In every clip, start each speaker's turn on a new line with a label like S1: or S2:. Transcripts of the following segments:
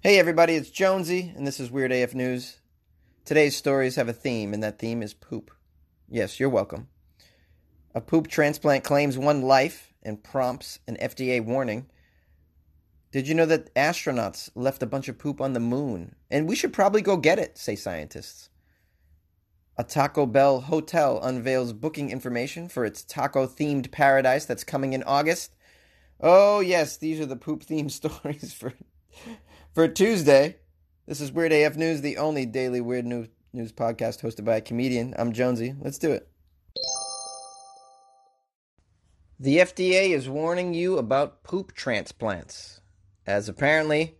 S1: Hey everybody, it's Jonesy, and this is Weird AF News. Today's stories have a theme, and that theme is poop. Yes, you're welcome. A poop transplant claims one life and prompts an FDA warning. Did you know that astronauts left a bunch of poop on the moon? And we should probably go get it, say scientists. A Taco Bell hotel unveils booking information for its taco themed paradise that's coming in August. Oh, yes, these are the poop themed stories for for Tuesday. This is Weird AF News, the only daily weird news, podcast hosted by a comedian. I'm Jonesy. Let's do it. The FDA is warning you about poop transplants, as apparently,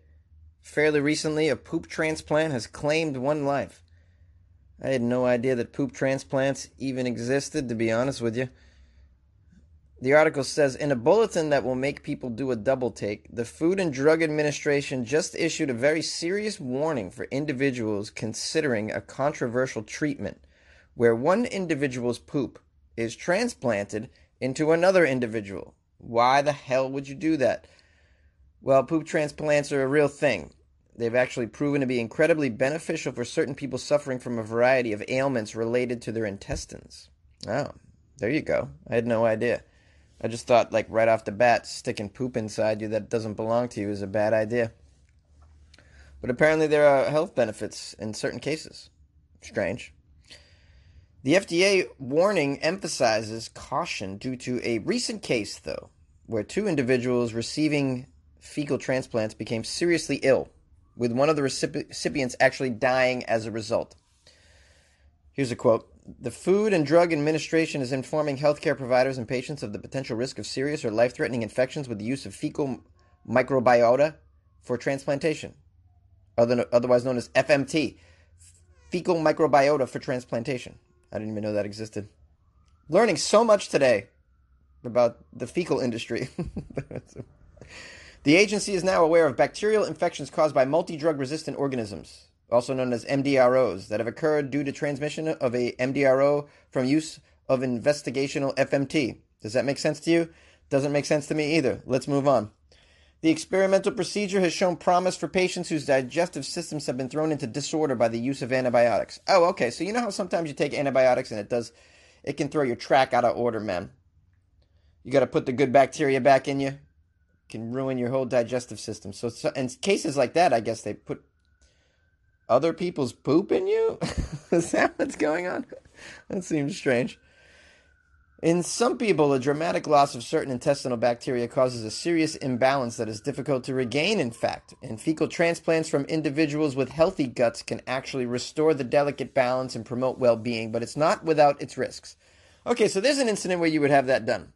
S1: fairly recently, a poop transplant has claimed one life. I had no idea that poop transplants even existed, to be honest with you. The article says In a bulletin that will make people do a double take, the Food and Drug Administration just issued a very serious warning for individuals considering a controversial treatment where one individual's poop is transplanted into another individual. Why the hell would you do that? Well, poop transplants are a real thing. They've actually proven to be incredibly beneficial for certain people suffering from a variety of ailments related to their intestines. Oh, there you go. I had no idea. I just thought, like, right off the bat, sticking poop inside you that doesn't belong to you is a bad idea. But apparently, there are health benefits in certain cases. Strange. The FDA warning emphasizes caution due to a recent case, though, where two individuals receiving fecal transplants became seriously ill, with one of the recipients actually dying as a result. Here's a quote the Food and Drug Administration is informing healthcare providers and patients of the potential risk of serious or life threatening infections with the use of fecal microbiota for transplantation, otherwise known as FMT, fecal microbiota for transplantation. I didn't even know that existed. Learning so much today about the fecal industry. the agency is now aware of bacterial infections caused by multi drug resistant organisms also known as MDROs, that have occurred due to transmission of a MDRO from use of investigational FMT. Does that make sense to you? Doesn't make sense to me either. Let's move on. The experimental procedure has shown promise for patients whose digestive systems have been thrown into disorder by the use of antibiotics. Oh, okay. So you know how sometimes you take antibiotics and it does it can throw your track out of order, man. You got to put the good bacteria back in you. Can ruin your whole digestive system. So, so in cases like that, I guess they put other people's poop in you? Is that what's going on? that seems strange. In some people, a dramatic loss of certain intestinal bacteria causes a serious imbalance that is difficult to regain, in fact. And fecal transplants from individuals with healthy guts can actually restore the delicate balance and promote well being, but it's not without its risks. Okay, so there's an incident where you would have that done.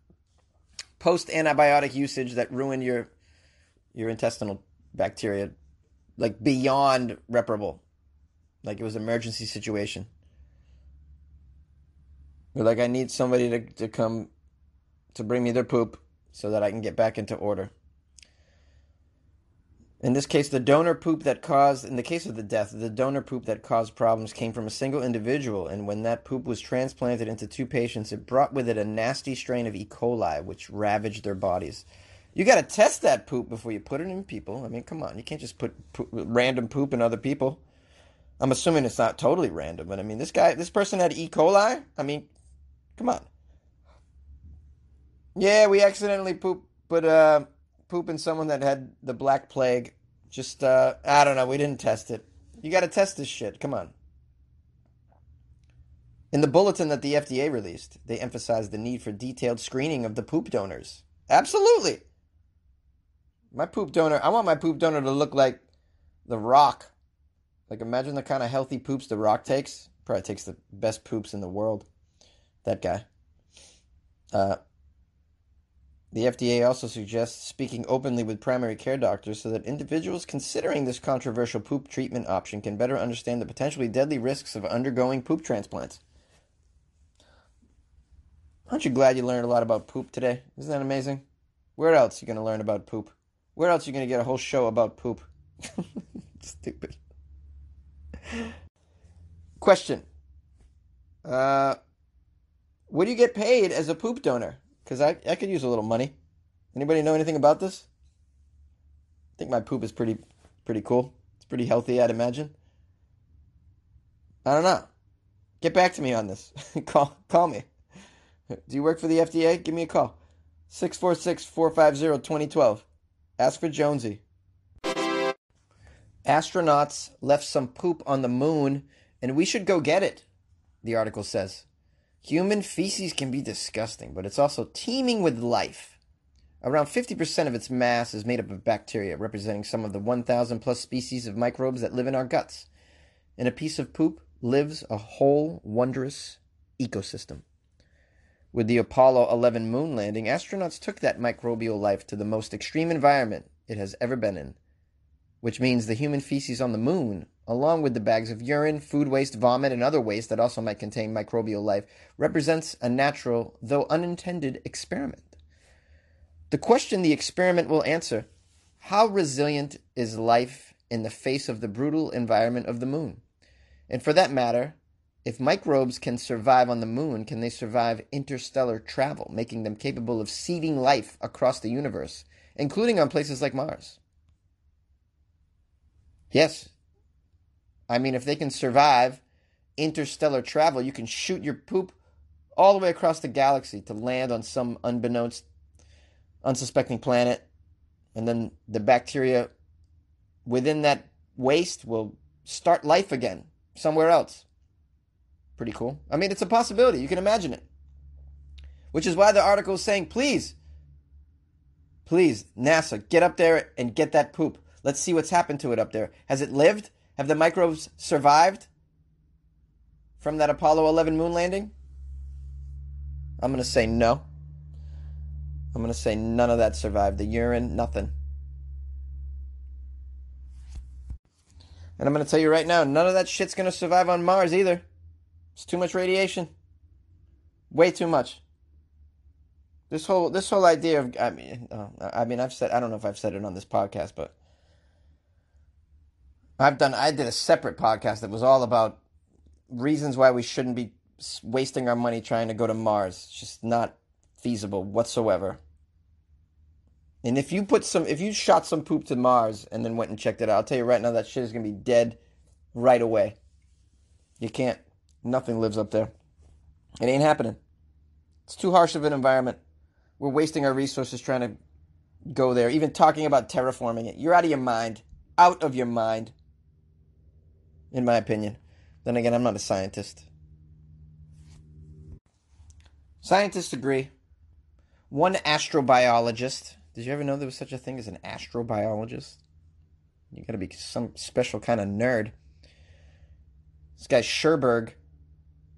S1: Post antibiotic usage that ruined your your intestinal bacteria like beyond reparable. Like it was an emergency situation. You're like, I need somebody to, to come to bring me their poop so that I can get back into order. In this case, the donor poop that caused, in the case of the death, the donor poop that caused problems came from a single individual, and when that poop was transplanted into two patients, it brought with it a nasty strain of E. coli, which ravaged their bodies. You got to test that poop before you put it in people. I mean, come on, you can't just put random poop in other people. I'm assuming it's not totally random, but I mean, this guy, this person had E. coli. I mean, come on. Yeah, we accidentally poop put uh poop in someone that had the black plague. Just uh I don't know, we didn't test it. You got to test this shit. Come on. In the bulletin that the FDA released, they emphasized the need for detailed screening of the poop donors. Absolutely. My poop donor, I want my poop donor to look like The Rock. Like, imagine the kind of healthy poops The Rock takes. Probably takes the best poops in the world. That guy. Uh, the FDA also suggests speaking openly with primary care doctors so that individuals considering this controversial poop treatment option can better understand the potentially deadly risks of undergoing poop transplants. Aren't you glad you learned a lot about poop today? Isn't that amazing? Where else are you going to learn about poop? Where else are you going to get a whole show about poop? Stupid. Question. Uh, what do you get paid as a poop donor? Because I, I could use a little money. Anybody know anything about this? I think my poop is pretty Pretty cool. It's pretty healthy, I'd imagine. I don't know. Get back to me on this. call call me. Do you work for the FDA? Give me a call. 646 450 2012. Ask for Jonesy. Astronauts left some poop on the moon, and we should go get it, the article says. Human feces can be disgusting, but it's also teeming with life. Around 50% of its mass is made up of bacteria, representing some of the 1,000 plus species of microbes that live in our guts. In a piece of poop lives a whole wondrous ecosystem. With the Apollo 11 moon landing, astronauts took that microbial life to the most extreme environment it has ever been in, which means the human feces on the moon, along with the bags of urine, food waste, vomit, and other waste that also might contain microbial life, represents a natural, though unintended, experiment. The question the experiment will answer how resilient is life in the face of the brutal environment of the moon? And for that matter, if microbes can survive on the moon, can they survive interstellar travel, making them capable of seeding life across the universe, including on places like Mars? Yes. I mean, if they can survive interstellar travel, you can shoot your poop all the way across the galaxy to land on some unbeknownst unsuspecting planet, and then the bacteria within that waste will start life again somewhere else. Pretty cool. I mean, it's a possibility. You can imagine it. Which is why the article is saying, please, please, NASA, get up there and get that poop. Let's see what's happened to it up there. Has it lived? Have the microbes survived from that Apollo 11 moon landing? I'm going to say no. I'm going to say none of that survived. The urine, nothing. And I'm going to tell you right now, none of that shit's going to survive on Mars either. It's too much radiation. Way too much. This whole this whole idea of I mean uh, I mean I've said I don't know if I've said it on this podcast, but I've done I did a separate podcast that was all about reasons why we shouldn't be wasting our money trying to go to Mars. It's just not feasible whatsoever. And if you put some, if you shot some poop to Mars and then went and checked it out, I'll tell you right now that shit is gonna be dead right away. You can't. Nothing lives up there. It ain't happening. It's too harsh of an environment. We're wasting our resources trying to go there. Even talking about terraforming it, you're out of your mind. Out of your mind. In my opinion. Then again, I'm not a scientist. Scientists agree. One astrobiologist. Did you ever know there was such a thing as an astrobiologist? You gotta be some special kind of nerd. This guy Scherberg,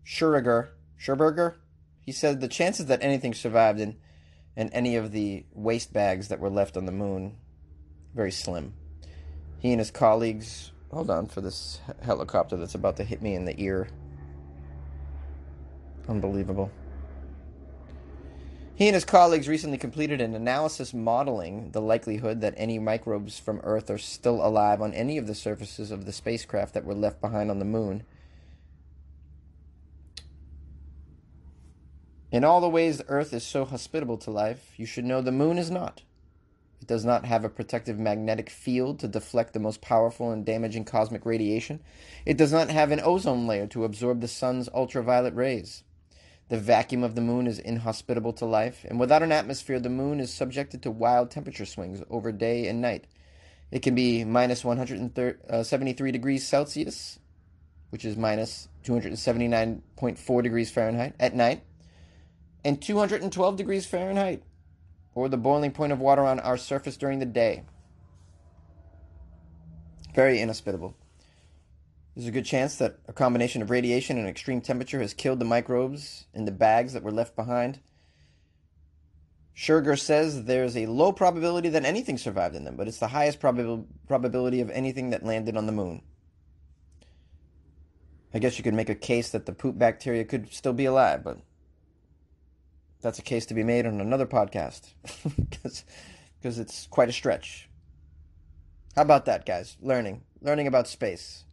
S1: Schuriger, Scherberger, he said the chances that anything survived in, in any of the waste bags that were left on the moon, very slim. He and his colleagues, hold on for this helicopter that's about to hit me in the ear. Unbelievable. He and his colleagues recently completed an analysis modeling the likelihood that any microbes from Earth are still alive on any of the surfaces of the spacecraft that were left behind on the moon. In all the ways the Earth is so hospitable to life, you should know the moon is not. It does not have a protective magnetic field to deflect the most powerful and damaging cosmic radiation. It does not have an ozone layer to absorb the sun's ultraviolet rays. The vacuum of the moon is inhospitable to life, and without an atmosphere, the moon is subjected to wild temperature swings over day and night. It can be minus 173 uh, degrees Celsius, which is minus 279.4 degrees Fahrenheit, at night, and 212 degrees Fahrenheit, or the boiling point of water on our surface during the day. Very inhospitable. There's a good chance that a combination of radiation and extreme temperature has killed the microbes in the bags that were left behind. Schuerger says there's a low probability that anything survived in them, but it's the highest prob- probability of anything that landed on the moon. I guess you could make a case that the poop bacteria could still be alive, but that's a case to be made on another podcast because it's quite a stretch. How about that, guys? Learning, learning about space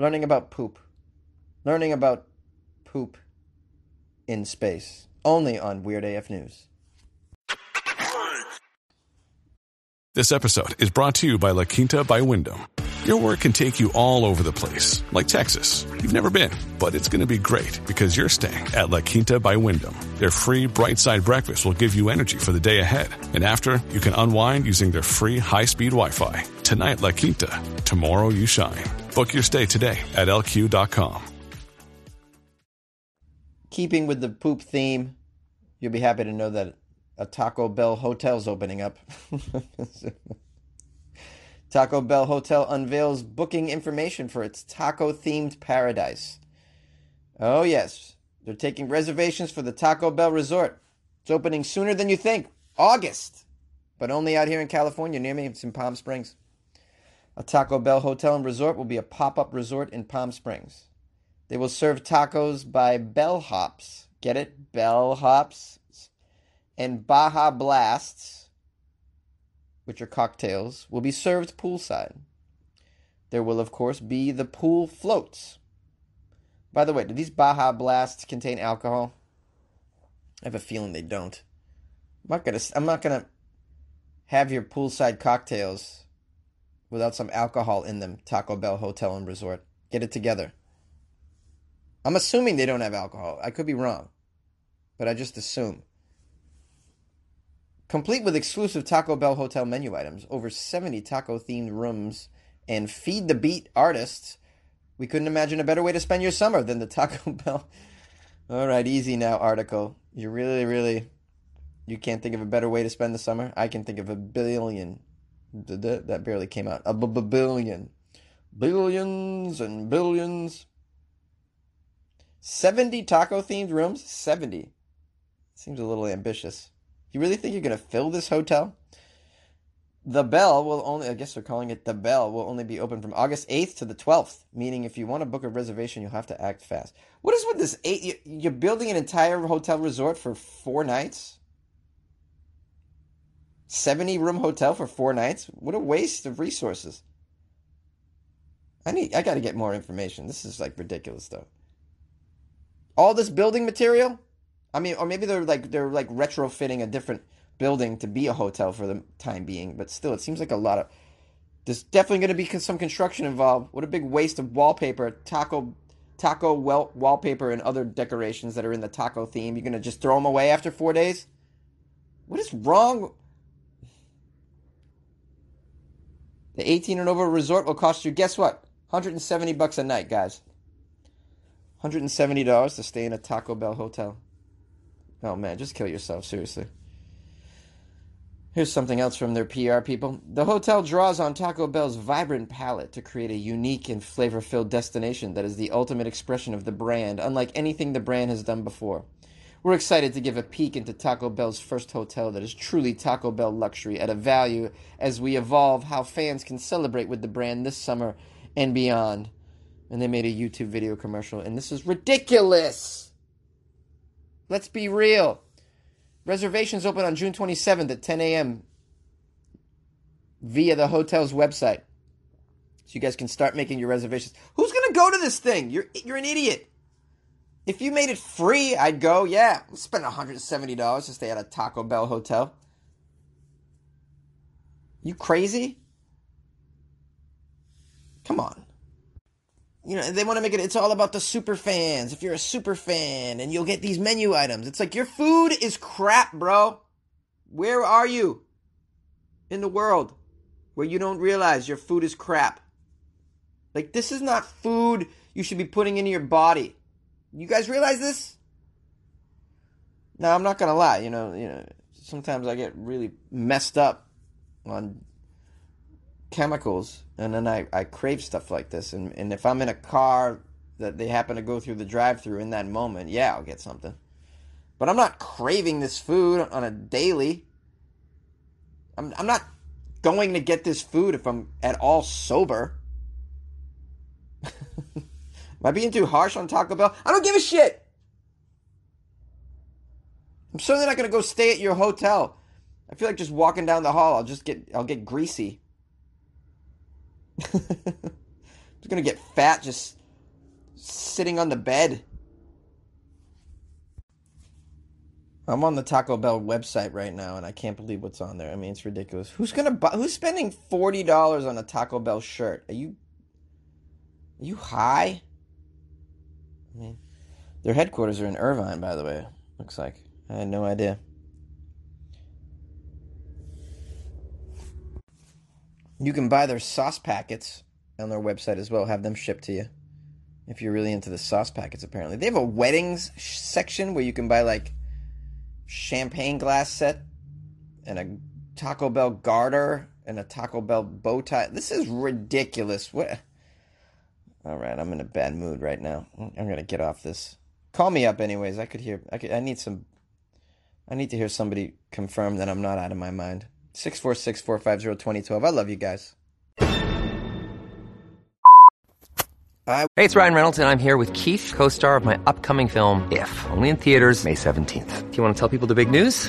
S1: learning about poop, learning about poop in space, only on Weird AF News.
S2: This episode is brought to you by La Quinta by Wyndham. Your work can take you all over the place, like Texas. You've never been, but it's going to be great because you're staying at La Quinta by Wyndham. Their free bright side breakfast will give you energy for the day ahead. And after, you can unwind using their free high speed Wi Fi. Tonight, La Quinta. Tomorrow, you shine. Book your stay today at lq.com.
S1: Keeping with the poop theme, you'll be happy to know that a Taco Bell hotel's opening up. Taco Bell Hotel unveils booking information for its taco themed paradise. Oh, yes, they're taking reservations for the Taco Bell Resort. It's opening sooner than you think, August, but only out here in California near me. It's in Palm Springs. A Taco Bell Hotel and Resort will be a pop up resort in Palm Springs. They will serve tacos by Bell Hops. Get it? Bell Hops. And Baja Blasts which are cocktails, will be served poolside. There will, of course, be the pool floats. By the way, do these Baja Blasts contain alcohol? I have a feeling they don't. I'm not gonna. I'm not gonna have your poolside cocktails without some alcohol in them. Taco Bell Hotel and Resort. Get it together. I'm assuming they don't have alcohol. I could be wrong, but I just assume complete with exclusive Taco Bell hotel menu items, over 70 taco themed rooms, and feed the beat artists. We couldn't imagine a better way to spend your summer than the Taco Bell. All right, easy now, article. You really, really, you can't think of a better way to spend the summer? I can think of a billion. That barely came out. A billion. Billions and billions. 70 taco themed rooms? 70. Seems a little ambitious. You really think you're going to fill this hotel? The Bell will only, I guess they're calling it The Bell, will only be open from August 8th to the 12th, meaning if you want to book a reservation, you'll have to act fast. What is with this? Eight, you're building an entire hotel resort for four nights? 70 room hotel for four nights? What a waste of resources. I need, I got to get more information. This is like ridiculous stuff. All this building material? I mean, or maybe they're like they're like retrofitting a different building to be a hotel for the time being, but still, it seems like a lot of. There's definitely going to be some construction involved. What a big waste of wallpaper, taco, taco well, wallpaper, and other decorations that are in the taco theme. You're going to just throw them away after four days? What is wrong? The 18 and over resort will cost you, guess what? 170 bucks a night, guys. $170 to stay in a Taco Bell hotel. Oh man, just kill yourself, seriously. Here's something else from their PR people. The hotel draws on Taco Bell's vibrant palette to create a unique and flavor filled destination that is the ultimate expression of the brand, unlike anything the brand has done before. We're excited to give a peek into Taco Bell's first hotel that is truly Taco Bell luxury at a value as we evolve how fans can celebrate with the brand this summer and beyond. And they made a YouTube video commercial, and this is ridiculous! Let's be real. Reservations open on June 27th at 10 a.m. via the hotel's website. So you guys can start making your reservations. Who's going to go to this thing? You're you're an idiot. If you made it free, I'd go. Yeah, spend $170 to stay at a Taco Bell hotel. You crazy? Come on you know, they want to make it, it's all about the super fans. If you're a super fan and you'll get these menu items, it's like your food is crap, bro. Where are you in the world where you don't realize your food is crap? Like, this is not food you should be putting into your body. You guys realize this? Now, I'm not gonna lie, you know, you know, sometimes I get really messed up on chemicals and then I, I crave stuff like this and, and if I'm in a car that they happen to go through the drive through in that moment, yeah, I'll get something. But I'm not craving this food on a daily. I'm I'm not going to get this food if I'm at all sober. Am I being too harsh on Taco Bell? I don't give a shit. I'm certainly not gonna go stay at your hotel. I feel like just walking down the hall, I'll just get I'll get greasy. Just gonna get fat just sitting on the bed. I'm on the Taco Bell website right now, and I can't believe what's on there. I mean, it's ridiculous. Who's gonna buy? Who's spending forty dollars on a Taco Bell shirt? Are you? Are you high? I mean, their headquarters are in Irvine, by the way. Looks like I had no idea. You can buy their sauce packets on their website as well. Have them shipped to you if you're really into the sauce packets. Apparently, they have a weddings section where you can buy like champagne glass set and a Taco Bell garter and a Taco Bell bow tie. This is ridiculous. What? All right, I'm in a bad mood right now. I'm gonna get off this. Call me up, anyways. I could hear. I could. I need some. I need to hear somebody confirm that I'm not out of my mind. Six four six four five zero twenty twelve. I love you guys.
S3: Hey, it's Ryan Reynolds, and I'm here with Keith, co-star of my upcoming film, If, only in theaters May 17th. Do you want to tell people the big news?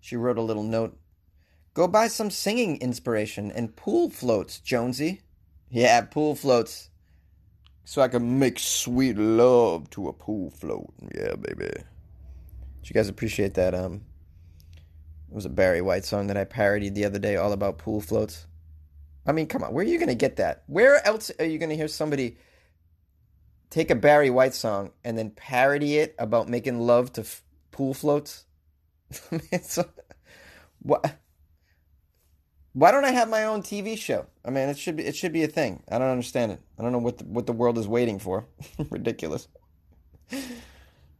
S1: She wrote a little note. Go buy some singing inspiration and pool floats, Jonesy. Yeah, pool floats. So I can make sweet love to a pool float. Yeah, baby. Did you guys appreciate that? Um, it was a Barry White song that I parodied the other day, all about pool floats. I mean, come on, where are you gonna get that? Where else are you gonna hear somebody take a Barry White song and then parody it about making love to f- pool floats? it's what? Why don't I have my own TV show? I mean, it should be it should be a thing. I don't understand it. I don't know what the, what the world is waiting for. Ridiculous.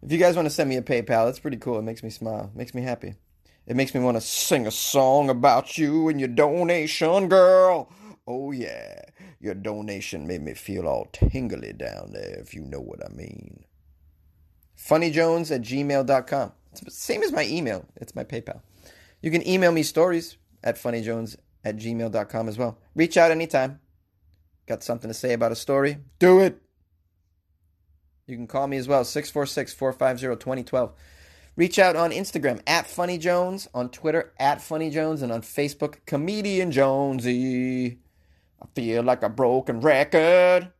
S1: If you guys want to send me a PayPal, that's pretty cool. It makes me smile. It makes me happy. It makes me want to sing a song about you and your donation, girl. Oh yeah, your donation made me feel all tingly down there, if you know what I mean. funnyjones at gmail.com. It's the same as my email. It's my PayPal. You can email me stories at funnyjones at gmail.com as well. Reach out anytime. Got something to say about a story? Do it. You can call me as well, 646 450 2012. Reach out on Instagram at Funny Jones, on Twitter at Funny Jones, and on Facebook, Comedian Jonesy. I feel like a broken record.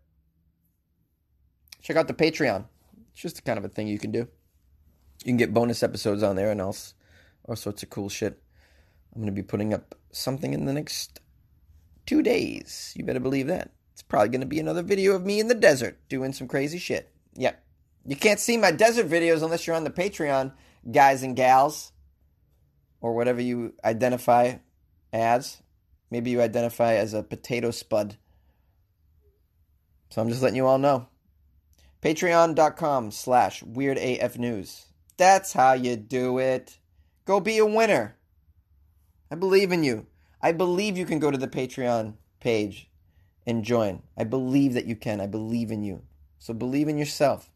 S1: Check out the Patreon. It's just kind of a thing you can do. You can get bonus episodes on there and all, all sorts of cool shit. I'm going to be putting up something in the next two days. You better believe that. It's probably going to be another video of me in the desert doing some crazy shit. Yep. You can't see my desert videos unless you're on the Patreon, guys and gals, or whatever you identify as. Maybe you identify as a potato spud. So I'm just letting you all know. Patreon.com slash WeirdAFNews. That's how you do it. Go be a winner. I believe in you. I believe you can go to the Patreon page and join. I believe that you can. I believe in you. So believe in yourself.